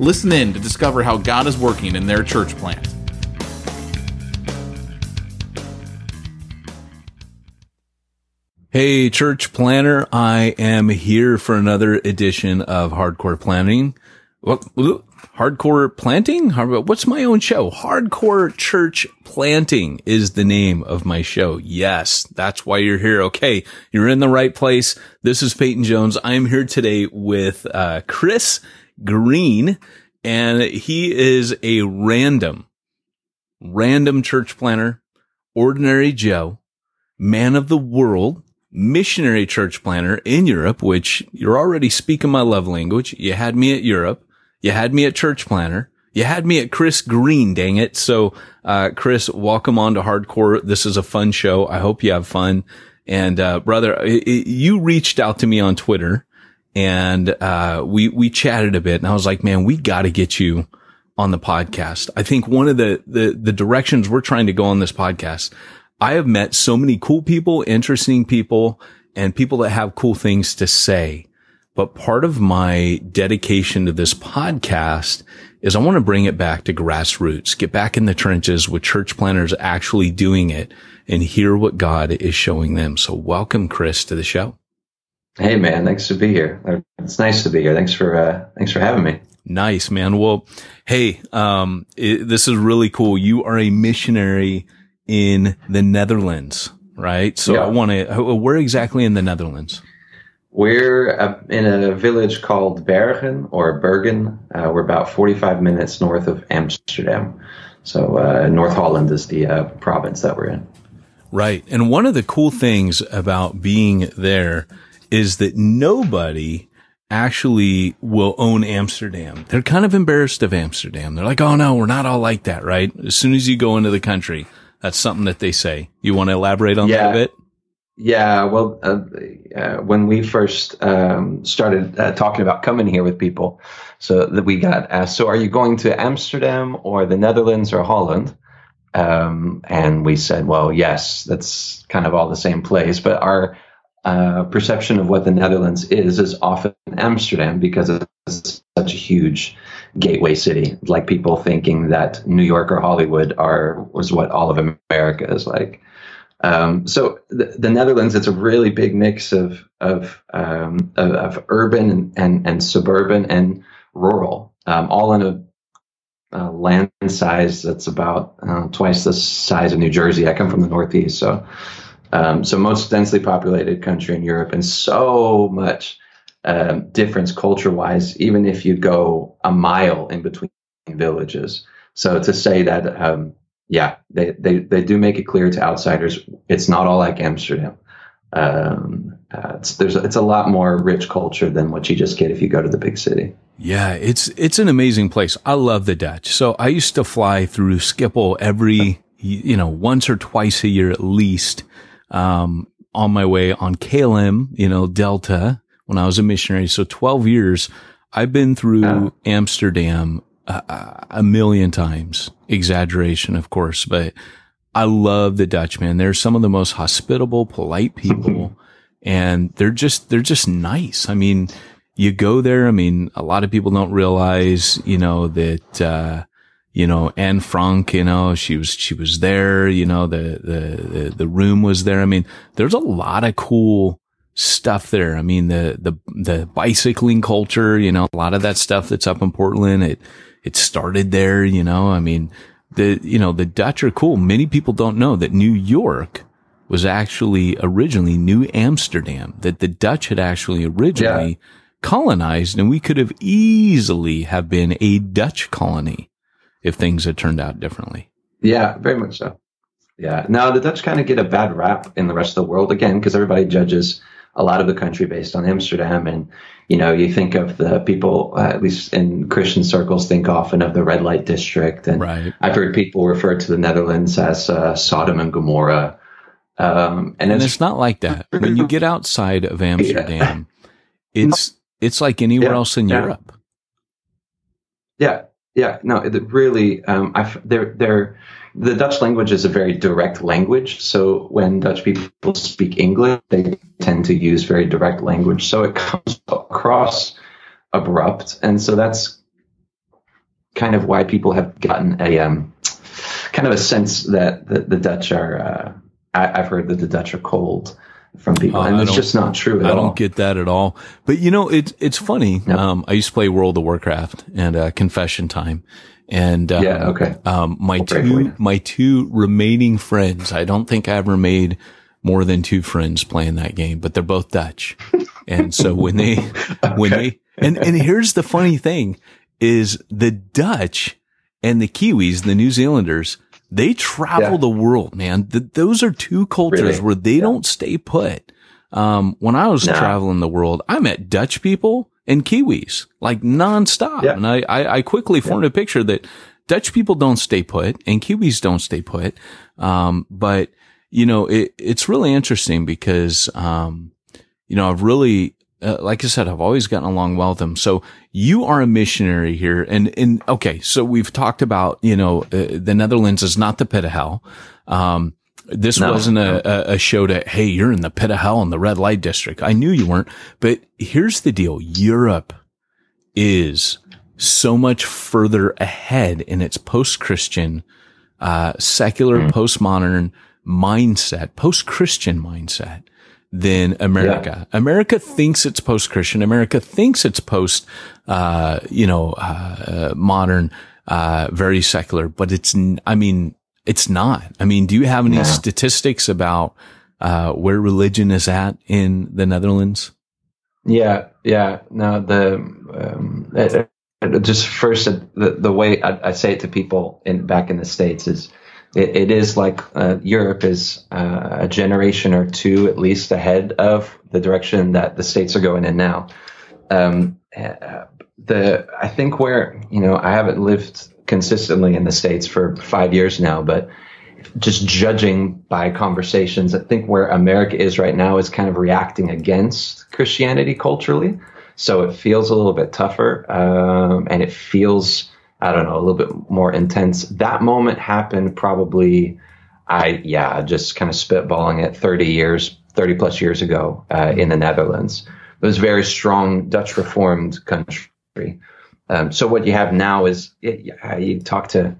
Listen in to discover how God is working in their church plant. Hey, church planter, I am here for another edition of Hardcore Planting. What? Hardcore Planting? What's my own show? Hardcore Church Planting is the name of my show. Yes, that's why you're here. Okay, you're in the right place. This is Peyton Jones. I am here today with uh, Chris Green, and he is a random, random church planter, ordinary Joe, man of the world missionary church planter in Europe, which you're already speaking my love language. You had me at Europe. You had me at church planter. You had me at Chris Green, dang it. So, uh, Chris, welcome on to hardcore. This is a fun show. I hope you have fun. And, uh, brother, it, it, you reached out to me on Twitter and, uh, we, we chatted a bit and I was like, man, we got to get you on the podcast. I think one of the, the, the directions we're trying to go on this podcast, I have met so many cool people, interesting people, and people that have cool things to say. But part of my dedication to this podcast is I want to bring it back to grassroots, get back in the trenches with church planters actually doing it and hear what God is showing them. So welcome, Chris, to the show. Hey, man. Thanks to be here. It's nice to be here. Thanks for, uh, thanks for having me. Nice, man. Well, hey, um, it, this is really cool. You are a missionary in the Netherlands, right? So yeah. I want to, where exactly in the Netherlands? We're uh, in a village called Bergen or Bergen. Uh, we're about 45 minutes north of Amsterdam. So uh, North Holland is the uh, province that we're in. Right. And one of the cool things about being there is that nobody actually will own Amsterdam. They're kind of embarrassed of Amsterdam. They're like, oh no, we're not all like that, right? As soon as you go into the country, that's something that they say. You want to elaborate on yeah. that a bit? Yeah, well, uh, uh, when we first um, started uh, talking about coming here with people, so that we got asked, so are you going to Amsterdam or the Netherlands or Holland? Um, and we said, well, yes, that's kind of all the same place, but our uh, perception of what the Netherlands is is often Amsterdam because it's such a huge gateway city, like people thinking that New York or Hollywood are was what all of America is like. Um, so the, the, Netherlands, it's a really big mix of of um, of, of, urban and, and, and suburban and rural, um, all in a uh, land size that's about uh, twice the size of New Jersey. I come from the Northeast, so um, so most densely populated country in Europe, and so much um, difference culture wise, even if you go a mile in between villages. So to say that, um, yeah, they, they, they do make it clear to outsiders it's not all like Amsterdam. Um, uh, it's, there's it's a lot more rich culture than what you just get if you go to the big city. Yeah, it's it's an amazing place. I love the Dutch. So I used to fly through Schiphol every you know once or twice a year at least um, on my way on KLM, you know Delta, when I was a missionary. So 12 years, I've been through Amsterdam a, a million times. Exaggeration, of course, but I love the Dutchmen. They're some of the most hospitable, polite people. and they're just, they're just nice. I mean, you go there. I mean, a lot of people don't realize, you know, that, uh, you know, Anne Frank, you know, she was, she was there, you know, the, the, the, room was there. I mean, there's a lot of cool stuff there. I mean, the, the, the bicycling culture, you know, a lot of that stuff that's up in Portland, it, it started there, you know, I mean, the, you know, the Dutch are cool. Many people don't know that New York was actually originally New Amsterdam, that the Dutch had actually originally yeah. colonized and we could have easily have been a Dutch colony if things had turned out differently. Yeah, very much so. Yeah. Now the Dutch kind of get a bad rap in the rest of the world again because everybody judges a lot of the country based on Amsterdam. And, you know, you think of the people, uh, at least in Christian circles, think often of the red light district. And Right. I've heard people refer to the Netherlands as uh, Sodom and Gomorrah. Um, and, And it's, it's not like that. When you get outside of Amsterdam, it's it's like anywhere Yeah, else in yeah. Europe. Yeah, yeah, no, it really, um, I, they're, they're, the Dutch language is a very direct language. So when Dutch people speak English, they tend to use very direct language. So it comes across abrupt. And so that's kind of why people have gotten a, um, kind of a sense that the, the Dutch are, uh, I, I've heard that the Dutch are cold from people. Oh, and it's just not true at I all. don't get that at all. But you know, it's it's funny. Um, I used to play World of Warcraft and uh, Confession Time, and um, Yeah, okay. Um, my We'll two my two remaining friends. I don't think I ever made more than two friends playing that game, but they're both Dutch, and so when they when they and and here's the funny thing is the Dutch and the Kiwis, the New Zealanders, they travel Yeah. the world, man. Th- those are two cultures Really? where they don't stay put. Um, when I was No. traveling the world, I met Dutch people and Kiwis like nonstop. Yeah. And I, I, I quickly formed a picture that Dutch people don't stay put and Kiwis don't stay put. Um, but you know, it, it's really interesting because, um, you know, I've really, uh, like I said, I've always gotten along well with them. So you are a missionary here. And, and okay. So we've talked about, you know, uh, the Netherlands is not the pit of hell. Um, this No, wasn't a, a, a show to, hey, you're in the pit of hell in the red light district. I knew you weren't, but here's the deal. Europe is so much further ahead in its post-Christian, uh, secular, postmodern mindset, post-Christian mindset than America. America thinks it's post-Christian. America thinks it's post, uh, you know, uh, uh, modern, uh, very secular, but it's, I mean, it's not. I mean, do you have any No. statistics about, uh, where religion is at in the Netherlands? Yeah, yeah. No, the um, uh, uh, just first the the way I, I say it to people in back in the states is it, it is like uh, Europe is uh, a generation or two at least ahead of the direction that the states are going in now. Um, uh, the I think where you know I haven't lived consistently in the states for five years now, but just judging by conversations, I think where America is right now is kind of reacting against Christianity culturally. So it feels a little bit tougher, um, and it feels, I don't know, a little bit more intense. That moment happened probably, I, yeah, just kind of spitballing it 30 years, 30 plus years ago uh, in the Netherlands. It was a very strong Dutch Reformed country. Um, so what you have now is it, you talk to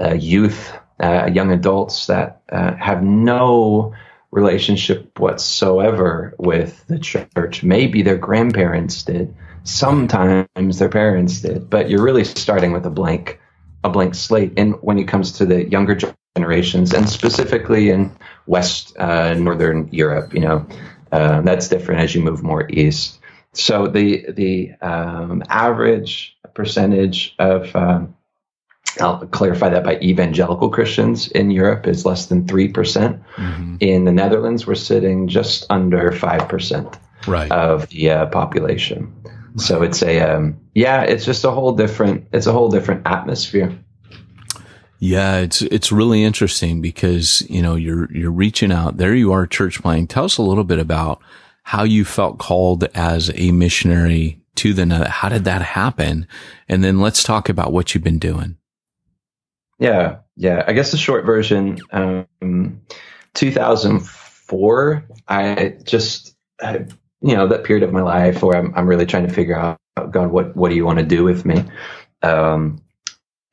uh, youth, uh, young adults that uh, have no relationship whatsoever with the church. Maybe their grandparents did. Sometimes their parents did, but you're really starting with a blank, a blank slate. And when it comes to the younger generations, and specifically in West uh, Northern Europe, you know, uh, that's different as you move more east. So the the um, average percentage of um, I'll clarify that by evangelical Christians in Europe is less than 3%. percent Mm-hmm. In the Netherlands, we're sitting just under 5% Right. of the uh, population. So it's a, um, yeah, it's just a whole different, it's a whole different atmosphere. Yeah, it's it's really interesting because you know you're you're reaching out. There you are, church playing. Tell us a little bit about how you felt called as a missionary to the net. How did that happen? And then let's talk about what you've been doing. Yeah, yeah. I guess the short version, um, 2004. I just, I, you know, that period of my life where I'm, I'm really trying to figure out, God, what, what do you want to do with me? Um,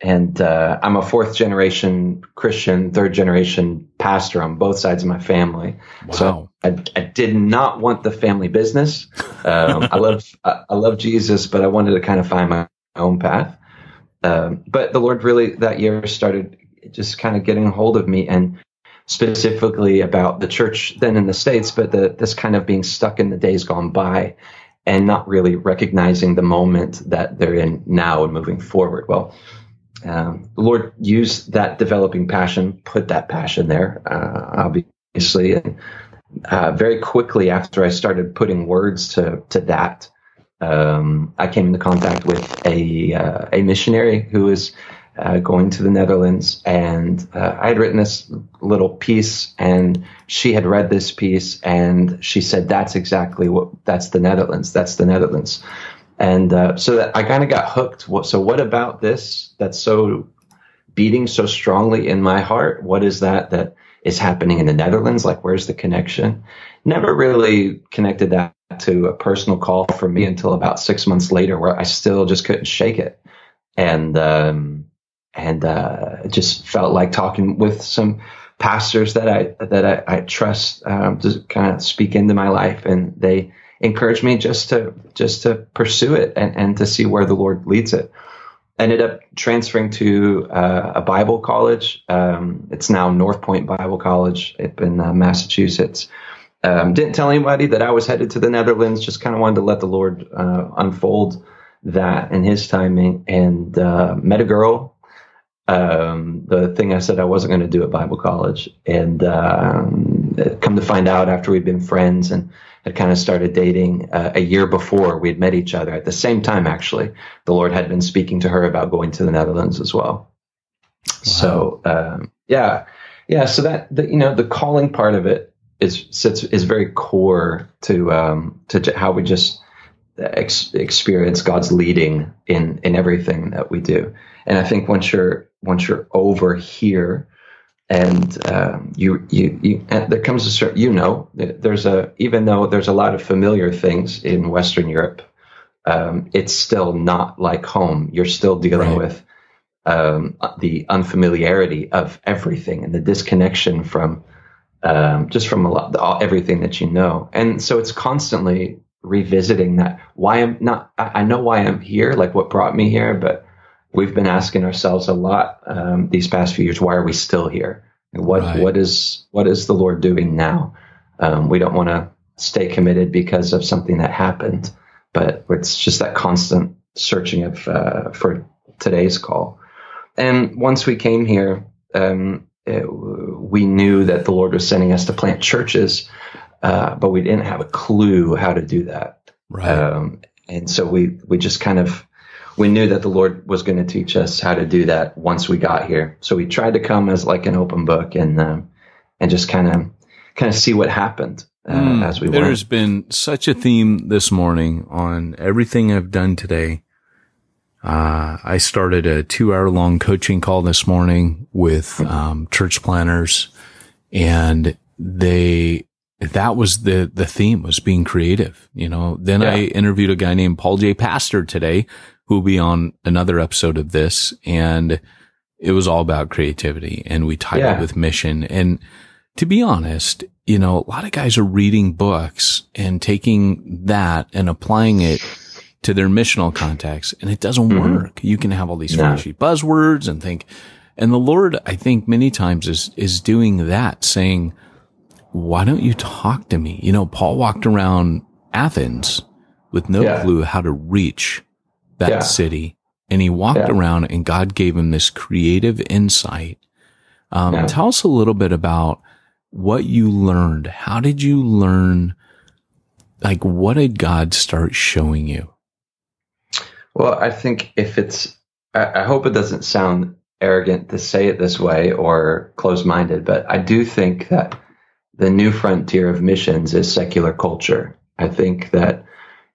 and uh, I'm a fourth generation Christian, third generation pastor on both sides of my family. So I, I did not want the family business. Um, I love I, I love Jesus, but I wanted to kind of find my own path. Um, but the Lord really that year started just kind of getting a hold of me, and specifically about the church then in the states, but the, this kind of being stuck in the days gone by, and not really recognizing the moment that they're in now and moving forward. Well, um, the Lord used that developing passion, put that passion there, uh, obviously, and uh, very quickly after I started putting words to to that, um, I came into contact with a uh, a missionary who was uh, going to the Netherlands, and uh, I had written this little piece, and she had read this piece, and she said, "That's exactly what. That's the Netherlands. That's the Netherlands." And uh, so that I kind of got hooked. So what about this? That's so beating so strongly in my heart. What is that that is happening in the Netherlands? Like, where's the connection? Never really connected that to a personal call for me until about six months later, where I still just couldn't shake it, and um, and uh, just felt like talking with some pastors that I that I, I trust um, to kind of speak into my life, and they encouraged me just to just to pursue it and, and to see where the Lord leads it ended up transferring to uh, a Bible college. Um, it's now Northpoint Bible College in uh, Massachusetts. Um, didn't tell anybody that I was headed to the Netherlands. Just kind of wanted to let the Lord uh, unfold that in His timing. And uh, met a girl. Um, the thing I said I wasn't going to do at Bible college, and um, come to find out after we'd been friends and had kind of started dating uh, a year before we had met each other at the same time actually the lord had been speaking to her about going to the netherlands as well. Wow. so um, yeah. Yeah so that the, you know the calling part of it is sits is very core to um, to how we just ex- experience god's leading in in everything that we do. And i think once you're once you're over here and um, you, you, you there comes a certain, you know, there's a, even though there's a lot of familiar things in Western Europe, um, it's still not like home. You're still dealing right. with um, the unfamiliarity of everything and the disconnection from um, just from a lot, all, everything that you know. And so it's constantly revisiting that. Why I'm not, I, I know why I'm here, like what brought me here, but we've been asking ourselves a lot um, these past few years. Why are we still here? what right. what is what is the Lord doing now? Um, we don't want to stay committed because of something that happened, but it's just that constant searching of uh, for today's call. And once we came here, um, it, we knew that the Lord was sending us to plant churches, uh, but we didn't have a clue how to do that. Right. Um, and so we we just kind of we knew that the Lord was going to teach us how to do that once we got here. So we tried to come as like an open book and um, and just kind of kind of see what happened uh, mm, as we went. There's been such a theme this morning on everything I've done today. Uh, I started a two hour long coaching call this morning with um, church planters, and they that was the the theme was being creative. You know, then yeah. I interviewed a guy named Paul J. Pastor today, who will be on another episode of this. And it was all about creativity and we tied yeah. it with mission. And to be honest, you know, a lot of guys are reading books and taking that and applying it to their missional context and it doesn't mm-hmm. work. You can have all these flashy buzzwords and think, and the Lord, I think many times is, is doing that saying, why don't you talk to me? You know, Paul walked around Athens with no yeah. clue how to reach that yeah. city and he walked yeah. around and God gave him this creative insight. Um, yeah. Tell us a little bit about what you learned. How did you learn? Like, what did God start showing you? Well, I think if it's, I, I hope it doesn't sound arrogant to say it this way or close minded, but I do think that the new frontier of missions is secular culture. I think that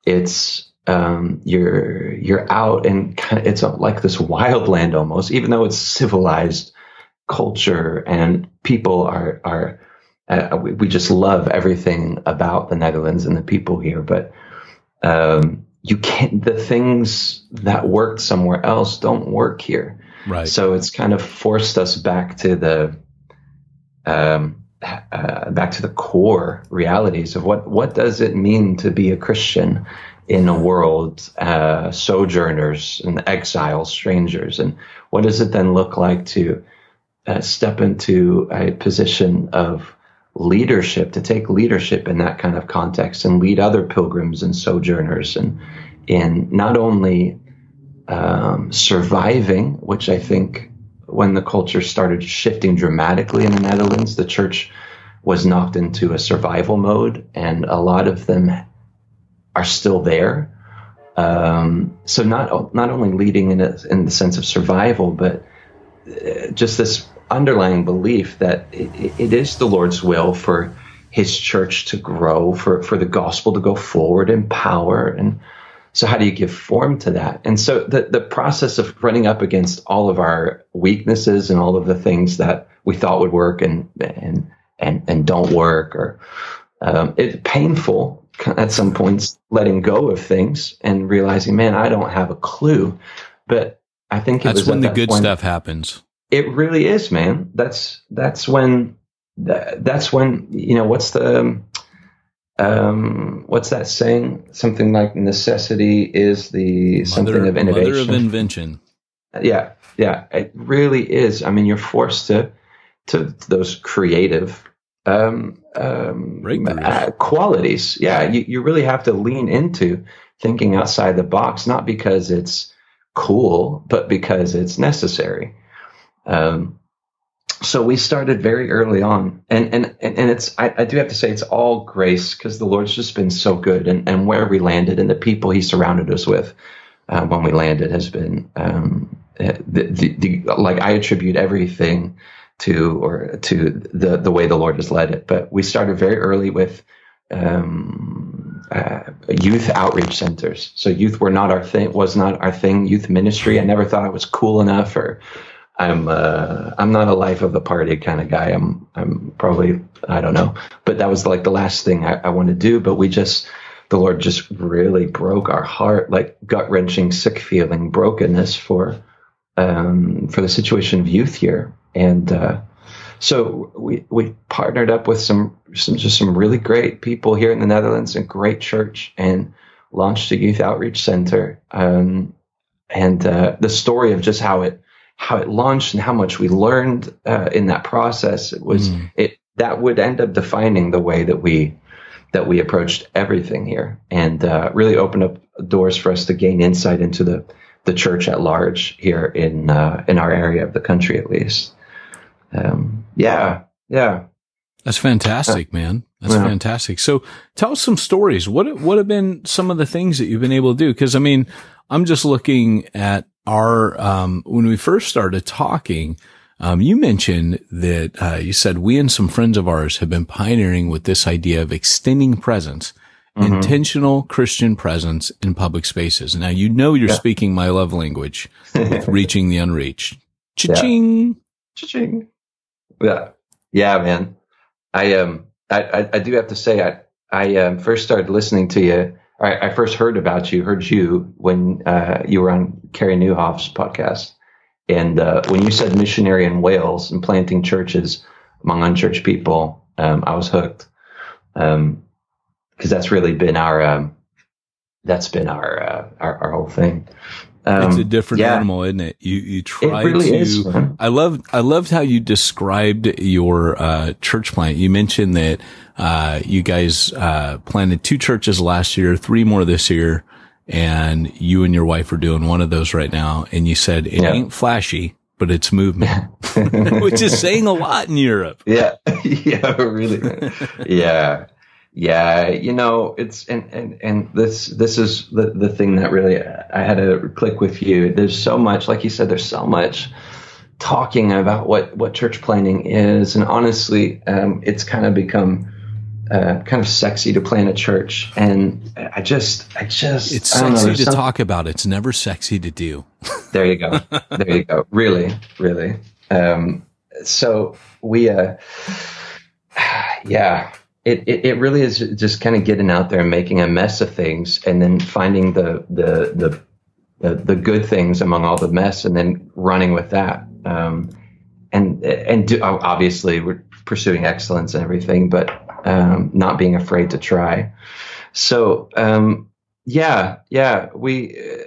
it's um, you're you're out and kind of, it's like this wild land almost, even though it's civilized culture and people are are uh, we, we, just love everything about the Netherlands and the people here, but um, you can't the things that worked somewhere else don't work here. Right. So it's kind of forced us back to the um, uh, back to the core realities of what what does it mean to be a Christian in a world, uh, sojourners and exiles, strangers. And what does it then look like to uh, step into a position of leadership, to take leadership in that kind of context and lead other pilgrims and sojourners and in not only um, surviving, which I think when the culture started shifting dramatically in the Netherlands, the church was knocked into a survival mode, and a lot of them are still there. Um, so not not only leading in a, in the sense of survival, but uh, just this underlying belief that it, it is the Lord's will for His church to grow, for for the gospel to go forward in power, and so how do you give form to that? And so the the process of running up against all of our weaknesses and all of the things that we thought would work and and and and don't work, or um, it's painful at some points letting go of things and realizing, man, I don't have a clue. But I think that's when the that good point, stuff happens. It really is, man. That's that's when that's when you know what's the um, what's that saying? Something like necessity is the mother, something of innovation. Mother of invention. Yeah, yeah, it really is. I mean, you're forced to to those creative um, um, uh, qualities. Yeah, you, you really have to lean into thinking outside the box, not because it's cool, but because it's necessary. Um, so we started very early on, and and and it's I, I do have to say it's all grace because the Lord's just been so good, and and where we landed and the people He surrounded us with uh, when we landed has been um, the, the, the like I attribute everything to or to the the way the Lord has led it. But we started very early with um, uh, youth outreach centers. So youth were not our thing. Was not our thing. Youth ministry. I never thought it was cool enough. Or I'm uh, I'm not a life of the party kind of guy. I'm I'm probably I don't know. But that was like the last thing I, I want to do. But we just the Lord just really broke our heart, like gut wrenching, sick feeling, brokenness for um, for the situation of youth here and uh, so we we partnered up with some some just some really great people here in the Netherlands, a great church, and launched a youth outreach center. Um, and uh, the story of just how it how it launched and how much we learned uh, in that process it was mm. it that would end up defining the way that we that we approached everything here and uh, really opened up doors for us to gain insight into the the church at large here in uh, in our area of the country at least um, yeah, yeah. That's fantastic, man. That's yeah. fantastic. So tell us some stories. What, what have been some of the things that you've been able to do? Cause I mean, I'm just looking at our, um, when we first started talking, um, you mentioned that, uh, you said we and some friends of ours have been pioneering with this idea of extending presence, mm-hmm. intentional Christian presence in public spaces. Now, you know, you're yeah. speaking my love language with reaching the unreached. Cha-ching. Yeah. Cha-ching. Yeah, yeah, man. I um, I, I, do have to say, I I um, first started listening to you. I, I first heard about you, heard you when uh, you were on Carey Nieuwhof's podcast, and uh, when you said missionary in Wales and planting churches among unchurched people, um, I was hooked. Um, because that's really been our um, that's been our, uh, our our whole thing. Um, it's a different yeah. animal, isn't it? You you try really to. Is, I love I loved how you described your uh, church plant. You mentioned that uh, you guys uh, planted two churches last year, three more this year, and you and your wife are doing one of those right now. And you said it yeah. ain't flashy, but it's movement, which is saying a lot in Europe. Yeah, yeah, really. yeah, yeah, you know, it's and and and this this is the the thing that really I had to click with you. There's so much, like you said, there's so much talking about what what church planting is, and honestly, um, it's kind of become uh, kind of sexy to plan a church, and I just I just it's sexy know, to some... talk about. It's never sexy to do. there you go. There you go. Really, really. Um, so we, uh, yeah it, it, it really is just kind of getting out there and making a mess of things and then finding the, the, the, the, good things among all the mess and then running with that. Um, and, and do, obviously we're pursuing excellence and everything, but, um, not being afraid to try. So, um, yeah, yeah, we, uh,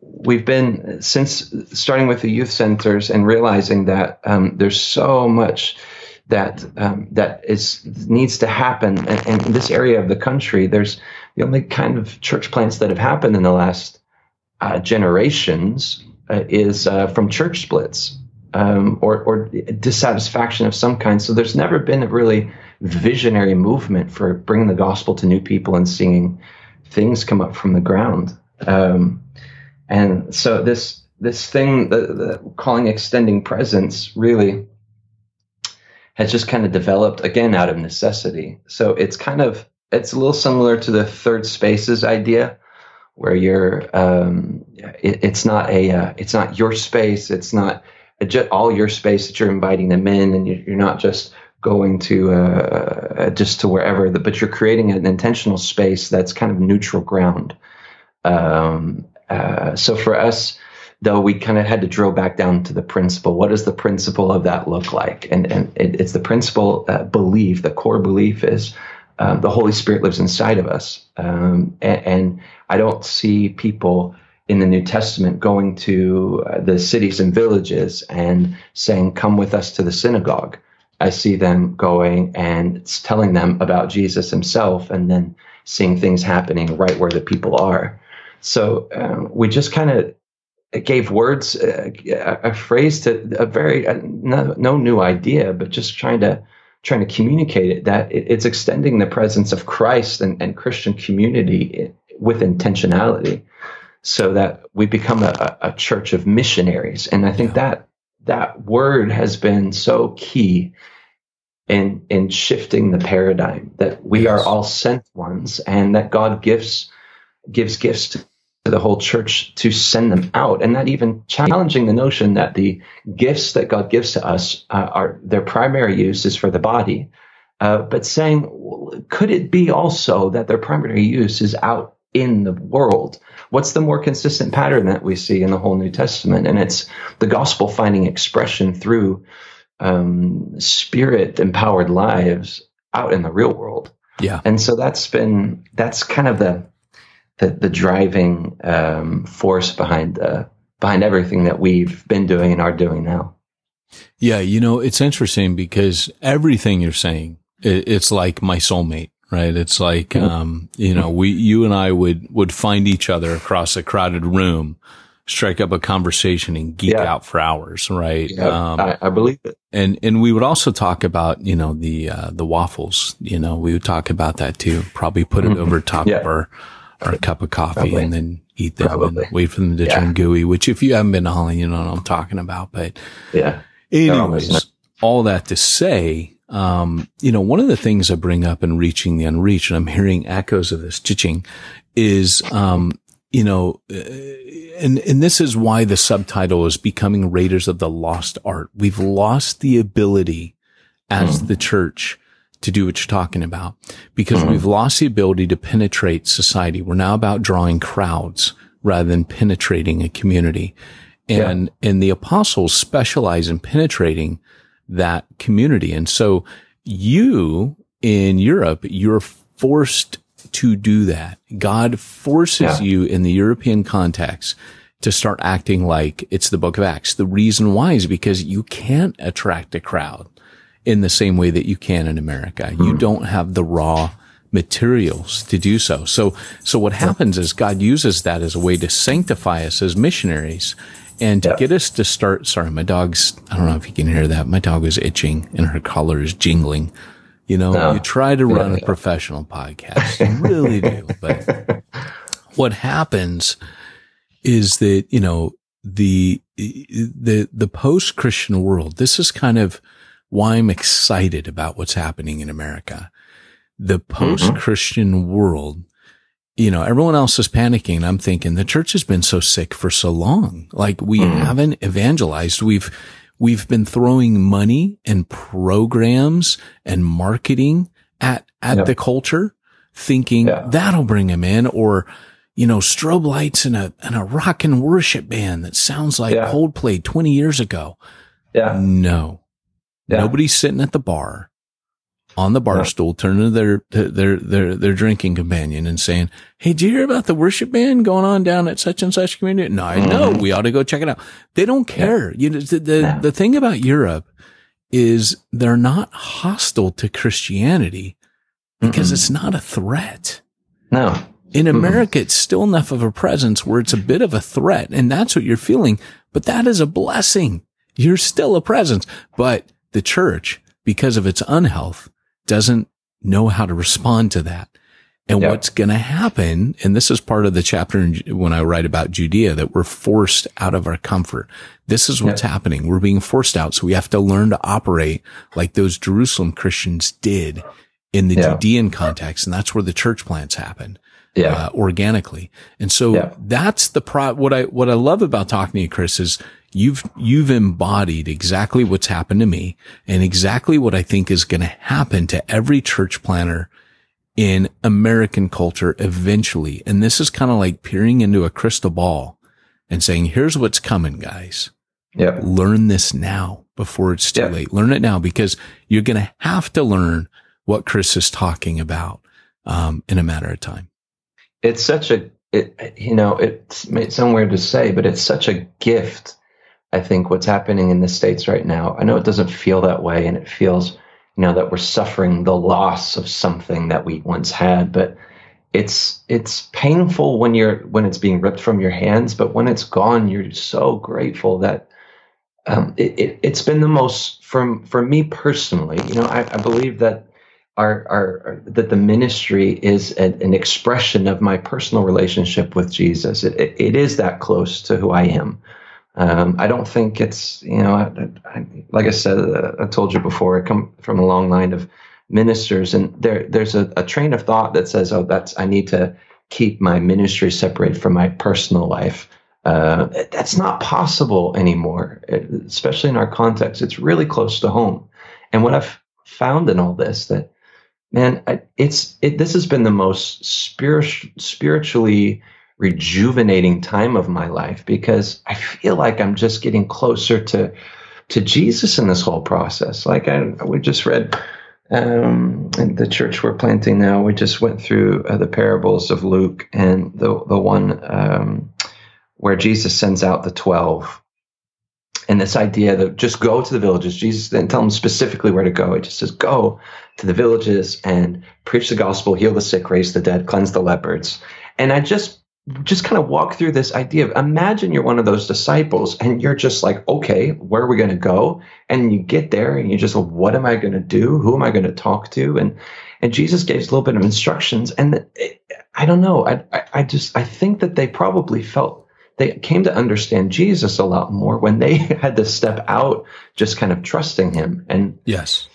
we've been since starting with the youth centers and realizing that, um, there's so much, that um, that is needs to happen. And, in this area of the country, there's the only kind of church plants that have happened in the last uh, generations uh, is uh, from church splits. um, or, or dissatisfaction of some kind. So there's never been a really visionary movement for bringing the gospel to new people and seeing things come up from the ground. Um, and so this this thing, the, the calling extending presence, really has just kind of developed again out of necessity. So it's kind of it's a little similar to the third spaces idea, where you're um, it, it's not a uh, it's not your space, it's not all your space that you're inviting them in, and you're not just going to uh, just to wherever, but you're creating an intentional space that's kind of neutral ground. Um, uh, so for us, though, we kind of had to drill back down to the principle. What does the principle of that look like? And and it, it's the principle uh, belief. The core belief is um, the Holy Spirit lives inside of us, um, and, and, I don't see people in the New Testament going to uh, the cities and villages and saying, "Come with us to the synagogue." I see them going and telling them about Jesus Himself, and then seeing things happening right where the people are. So um, we just kind of gave words, uh, a phrase to a very uh, no, no, new idea, but just trying to trying to communicate it that it, it's extending the presence of Christ and, and Christian community with intentionality, so that we become a, a church of missionaries. And I think yeah. that that word has been so key in in shifting the paradigm that we yes. are all sent ones, and that God gives gives gifts to the whole church to send them out, and not even challenging the notion that the gifts that God gives to us uh, are their primary use is for the body, uh, but saying, could it be also that their primary use is out in the world? What's the more consistent pattern that we see in the whole New Testament? And it's the gospel finding expression through um, spirit empowered lives out in the real world. Yeah, and so that's been that's kind of the the, the driving um, force behind uh, behind everything that we've been doing and are doing now. Yeah, you know, it's interesting because everything you're saying, it, it's like my soulmate, right? It's like, um, you know, we, you and I would, would find each other across a crowded room, strike up a conversation and geek yeah. out for hours, right? Yeah, um, I, I, believe it. And, and we would also talk about, you know, the, uh, the waffles, you know, we would talk about that too. Probably put it mm-hmm. over top yeah. of our, or a cup of coffee Probably. and then eat them Probably. and wait for them to yeah. turn gooey, which if you haven't been to Holland, you know what I'm talking about. But yeah, anyways, all that to say, um, you know, one of the things I bring up in reaching the unreached, and I'm hearing echoes of this teaching is, um, you know, uh, and, and this is why the subtitle is becoming raiders of the lost art. We've lost the ability as mm. the church to do what you're talking about because mm-hmm. we've lost the ability to penetrate society. We're now about drawing crowds rather than penetrating a community. And, yeah. and the apostles specialize in penetrating that community. And so you in Europe, you're forced to do that. God forces yeah. you in the European context to start acting like it's the book of Acts. The reason why is because you can't attract a crowd in the same way that you can in America. Mm-hmm. You hmm. don't have the raw materials to do so. So, so what happens is God uses that as a way to sanctify us as missionaries and to yeah. get us to start. Sorry, my dog's, I don't know if you can hear that. My dog is itching and her collar is jingling. You know, no. you try to run yeah, a professional podcast. You really do. But what happens is that, you know, the, the, the post Christian world, this is kind of, why I'm excited about what's happening in America. The post Christian mm-hmm. world, you know, everyone else is panicking. I'm thinking the church has been so sick for so long. Like we mm-hmm. haven't evangelized. We've, we've been throwing money and programs and marketing at, at yep. the culture thinking yeah. that'll bring them in or, you know, strobe lights and a, and a rock and worship band that sounds like yeah. Coldplay 20 years ago. Yeah. No, yeah. Nobody's sitting at the bar on the bar yeah. stool, turning to their, to their, their, their drinking companion and saying, Hey, do you hear about the worship band going on down at such and such community? No, I know. Mm-hmm. We ought to go check it out. They don't care. Yeah. You know, the, the, the thing about Europe is they're not hostile to Christianity because mm it's not a threat. No. In America, it's still enough of a presence where it's a bit of a threat. And that's what you're feeling. But that is a blessing You're still a presence, but the church, because of its unhealth, doesn't know how to respond to that. And Yeah. what's going to happen, and this is part of the chapter in, when I write about Judea, that we're forced out of our comfort. This is what's happening. We're being forced out. So we have to learn to operate like those Jerusalem Christians did in the Yeah. Judean context. And that's where the church plants happened Yeah. uh, organically. And so Yeah. that's the pro, what I, what I love about talking to you, Chris, is you've, you've embodied exactly what's happened to me and exactly what I think is going to happen to every church planter in American culture eventually. And this is kind of like peering into a crystal ball and saying, here's what's coming, guys. yeah. Learn this now before it's too Yeah. late. Learn it now because you're going to have to learn what Chris is talking about, um, in a matter of time. it's such a it you know it's, sound weird to say but it's such a gift i think what's happening in the states right now i know it doesn't feel that way and it feels you know that we're suffering the loss of something that we once had but it's it's painful when you're when it's being ripped from your hands but when it's gone you're so grateful that um, it, it, it's been the most for for me personally you know i, I believe that our, our, our that the ministry is an, an expression of my personal relationship with Jesus. It, it, it is that close to who I am. Um, I don't think it's you know I, I, like I said uh, I told you before I come from a long line of ministers and there there's a, a train of thought that says oh that's I need to keep my ministry separate from my personal life. Uh, that's not possible anymore, especially in our context. It's really close to home. And what I've found in all this that man I, it's it this has been the most spiritual spiritually rejuvenating time of my life because i feel like i'm just getting closer to to jesus in this whole process like i we just read um in the church we're planting now we just went through uh, the parables of luke and the the one um where jesus sends out the 12 and this idea that just go to the villages. Jesus didn't tell them specifically where to go. It just says, go to the villages and preach the gospel, heal the sick, raise the dead, cleanse the leopards. And I just just kind of walk through this idea of imagine you're one of those disciples and you're just like, okay, where are we going to go? And you get there and you just, what am I going to do? Who am I going to talk to? And and Jesus gave a little bit of instructions. And it, I don't know. I, I I just I think that they probably felt they came to understand Jesus a lot more when they had to step out, just kind of trusting him. And Yes.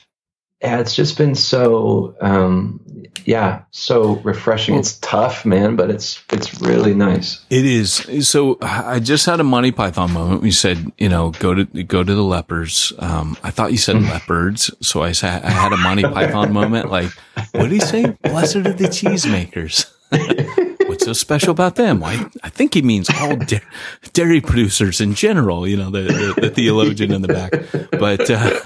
yeah, it's just been so, um, yeah, so refreshing. it's tough, man, but it's it's really nice. It is. So I just had a Monty Python moment. We said, you know, go to go to the lepers. Um, I thought you said leopards, so I said I had a Monty Python moment. Like, what did he say? Blessed are the cheesemakers. What's so special about them? Why? I think he means all da- dairy producers in general. You know, the, the, the theologian in the back, but uh,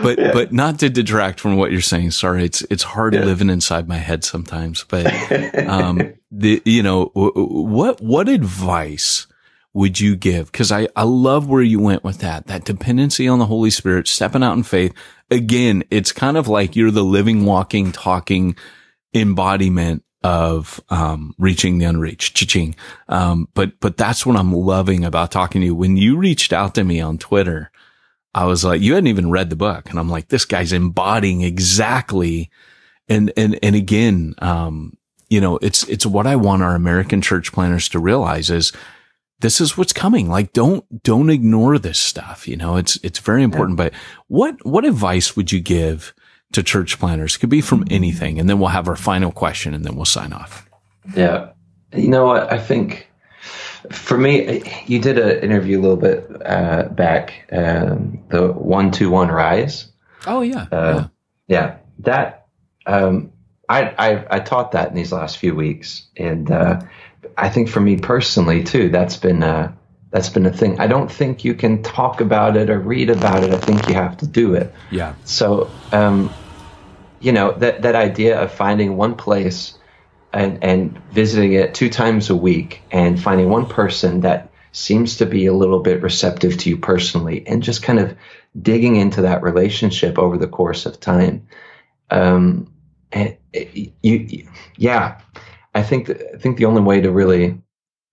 but but not to detract from what you're saying. Sorry, it's it's hard living inside my head sometimes. But um, the you know w- what what advice would you give? Because I I love where you went with that that dependency on the Holy Spirit, stepping out in faith. Again, it's kind of like you're the living, walking, talking embodiment of um, reaching the unreached, cha-ching. Um, but but that's what I'm loving about talking to you. When you reached out to me on Twitter, I was like, you hadn't even read the book, and I'm like, this guy's embodying exactly. And and and again, um, you know, it's it's what I want our American church planters to realize is this is what's coming. Like, don't don't ignore this stuff. You know, it's it's very important. But what what advice would you give? To church planters. It could be from anything. And then we'll have our final question and then we'll sign off. Yeah, you know what? I think for me, you did an interview a little bit uh, back, um, the one two one rise. Oh yeah. Uh, yeah, that um, I, I I taught that in these last few weeks, and uh, I think for me personally too, that's been uh, that's been a thing. I don't think you can talk about it or read about it. I think you have to do it. yeah. So, um, you know, that, that idea of finding one place and, and visiting it two times a week and finding one person that seems to be a little bit receptive to you personally and just kind of digging into that relationship over the course of time. Um, and it, you, yeah, I think, th- I think the only way to really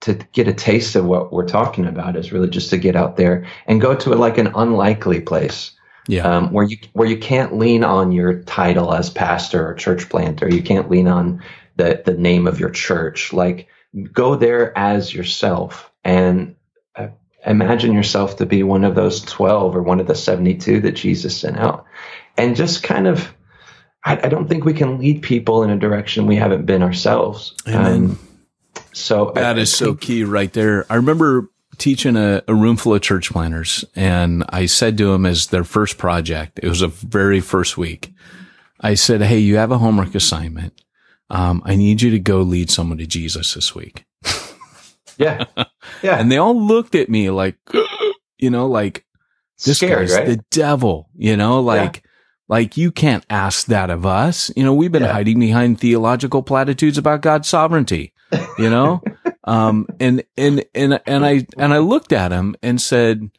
to get a taste of what we're talking about is really just to get out there and go to like an unlikely place Yeah. um, where you where you can't lean on your title as pastor or church planter. You can't lean on the the name of your church. Like go there as yourself and uh, imagine yourself to be one of those twelve or one of the seventy two that Jesus sent out, and just kind of. I, I don't think we can lead people in a direction we haven't been ourselves. Amen. Um, so That I is so key right there. I remember teaching a, a room full of church planters and I said to them as their first project, it was a very first week. I said, Hey, you have a homework assignment. Um, I need you to go lead someone to Jesus this week. Yeah, yeah. And they all looked at me like, you know, like this Scared, guy's right? the devil, you know, like, like you can't ask that of us. You know, we've been Yeah. hiding behind theological platitudes about God's sovereignty, you know? um, and, and, and, and I, and I looked at him and said,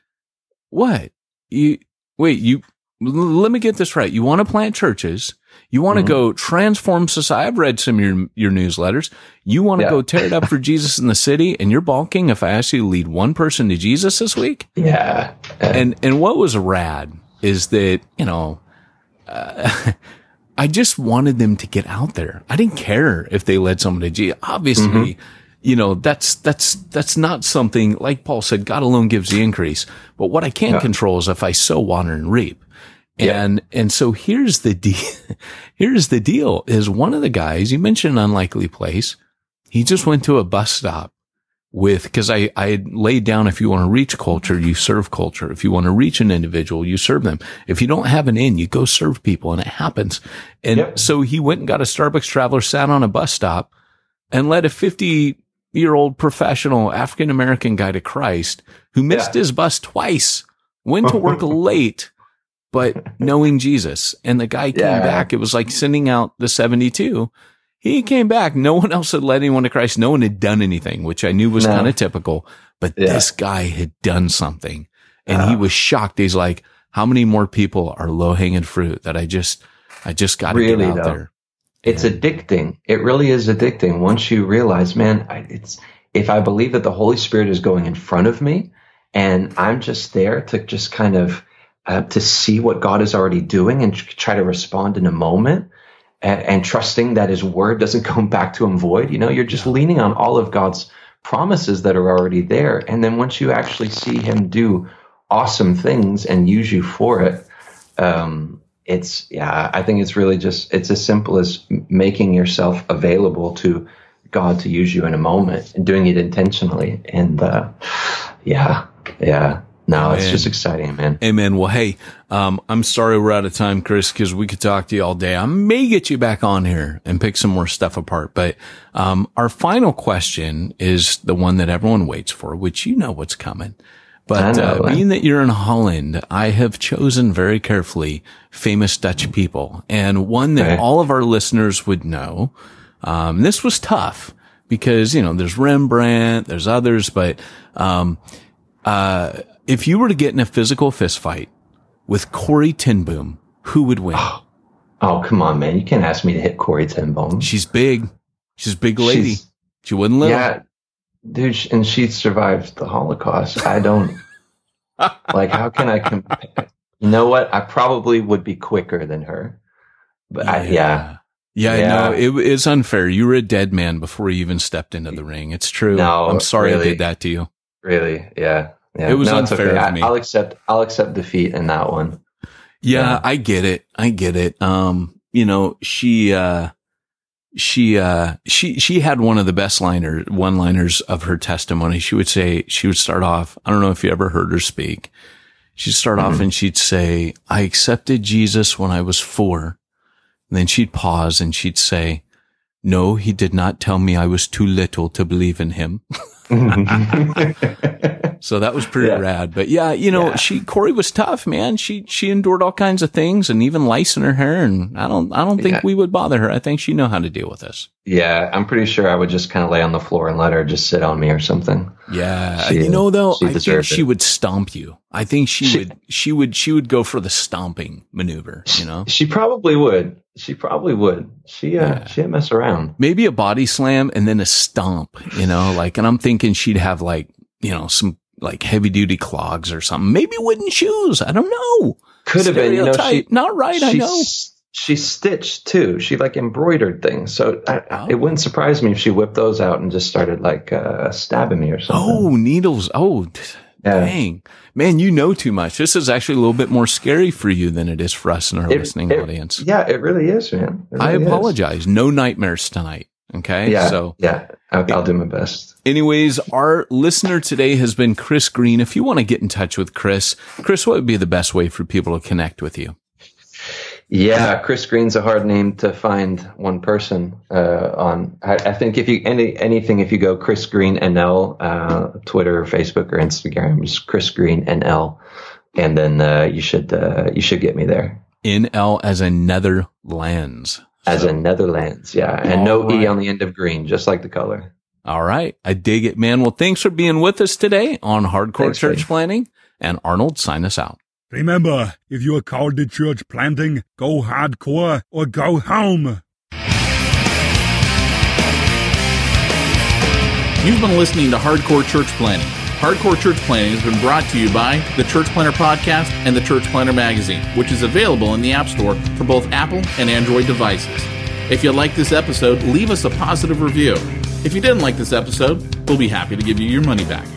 what you, wait, you, let me get this right. You want to plant churches. You want to Mhm. go transform society. I've read some of your, your newsletters. You want to Yeah. go tear it up for Jesus in the city and you're balking if I ask you to lead one person to Jesus this week? yeah, And, and what was rad is that, you know, uh, I just wanted them to get out there. I didn't care if they led someone to Jesus. Obviously, you know, that's, that's, that's not something like Paul said, God alone gives the increase. But what I can Yeah. control is if I sow, water and reap. Yeah. And, and so here's the deal. here's the deal is one of the guys, you mentioned an unlikely place. He just went to a bus stop with, cause I, I laid down if you want to reach culture, you serve culture. If you want to reach an individual, you serve them. If you don't have an in, you go serve people and it happens. And so he went and got a Starbucks traveler, sat on a bus stop and led a 50 year old professional African American guy to Christ who missed Yeah. his bus twice, went to work late, but knowing Jesus. And the guy came Yeah. back. It was like sending out the 72. He came back. No one else had led anyone to Christ. No one had done anything, which I knew was No. kind of typical, but Yeah. this guy had done something and he Ah. was shocked. He's like, how many more people are low hanging fruit that I just, I just got to Really, get out though. there. It's Yeah. addicting. It really is addicting. Once you realize, man, I, it's if I believe that the Holy Spirit is going in front of me, and I'm just there to just kind of uh, to see what God is already doing and try to respond in a moment, and, and trusting that His Word doesn't come back to Him void. You know, you're just leaning on all of God's promises that are already there, and then once you actually see Him do awesome things and use you for it, um, it's yeah i think it's really just it's as simple as making yourself available to god to use you in a moment and doing it intentionally and uh yeah yeah no it's Man. just exciting man Amen. Well, hey, um, I'm sorry we're out of time, Chris, because we could talk to you all day. I may get you back on here and pick some more stuff apart. But um, our final question is the one that everyone waits for, which you know what's coming. But know, uh, being that you're in Holland, I have chosen very carefully famous Dutch people, and one that Okay. all of our listeners would know. Um, this was tough because you know there's Rembrandt, there's others, but um, uh, if you were to get in a physical fist fight with Corrie ten Boom, who would win? oh come on man you can't ask me to hit corrie ten bones She's big. She's a big lady. She's- she wouldn't little. yeah dude and she survived the holocaust i don't like how can i compare you know what i probably would be quicker than her but I, yeah Yeah, Yeah. no, it, it's unfair. You were a dead man before you even stepped into the ring. It's true. No, I'm sorry I did that to you. Really? Yeah. Yeah. It was it's unfair of I, me. I'll accept. I'll accept defeat in that one. Yeah, Yeah. I get it. I get it. Um, you know, she, uh, she, uh, she, she had one of the best liner, one liners of her testimony. She would say, she would start off, I don't know if you ever heard her speak. She'd start off Mhm. and she'd say, I accepted Jesus when I was four. And then she'd pause and she'd say, no, he did not tell me I was too little to believe in him. So that was pretty Yeah. rad. But yeah, you know, Yeah. she Corrie was tough, man. She she endured all kinds of things and even lice in her hair. And I don't I don't think Yeah. we would bother her. I think she know how to deal with this. yeah, I'm pretty sure I would just kind of lay on the floor and let her just sit on me or something. Yeah, She- you know though, I think deserved she would stomp you. I think she, She- would she would she would go for the stomping maneuver. You know, She probably would. She probably would. She uh, Yeah. she'd mess around. Maybe a body slam and then a stomp, you know, like, and I'm thinking she'd have like, you know, some like heavy duty clogs or something. Maybe wooden shoes. I don't know. Could have been. You know, she Not right. I know. She stitched too. She like embroidered things. So I, Oh. it wouldn't surprise me if she whipped those out and just started like uh, stabbing me or something. Oh, needles. Oh, Yeah. dang. Man, you know too much. This is actually a little bit more scary for you than it is for us in our It- listening it- audience. Yeah, it really is, man. It I really is. apologize. No nightmares tonight. Okay. Yeah, So, yeah, I'll, I'll do my best. anyways, our listener today has been Chris Green. If you want to get in touch with Chris, Chris, what would be the best way for people to connect with you? Yeah, Chris Green's a hard name to find one person uh, on. I, I think if you any anything, if you go Chris Green NL, uh, Twitter, Facebook, or Instagram, just Chris Green NL, and then uh, you should uh, you should get me there NL as a Netherlands. as So- in Netherlands. Yeah, and no All right. e on the end of green, just like the color. All right. I dig it, man. Well, thanks for being with us today on Hardcore Thanks, Church. Planting. And Arnold, sign us out. Remember, if you are called to church planting, go hardcore or go home. You've been listening to Hardcore Church Planting. Hardcore Church Planting has been brought to you by the Church Planter Podcast and the Church Planter Magazine, which is available in the App Store for both Apple and Android devices. If you like this episode, leave us a positive review. If you didn't like this episode, we'll be happy to give you your money back.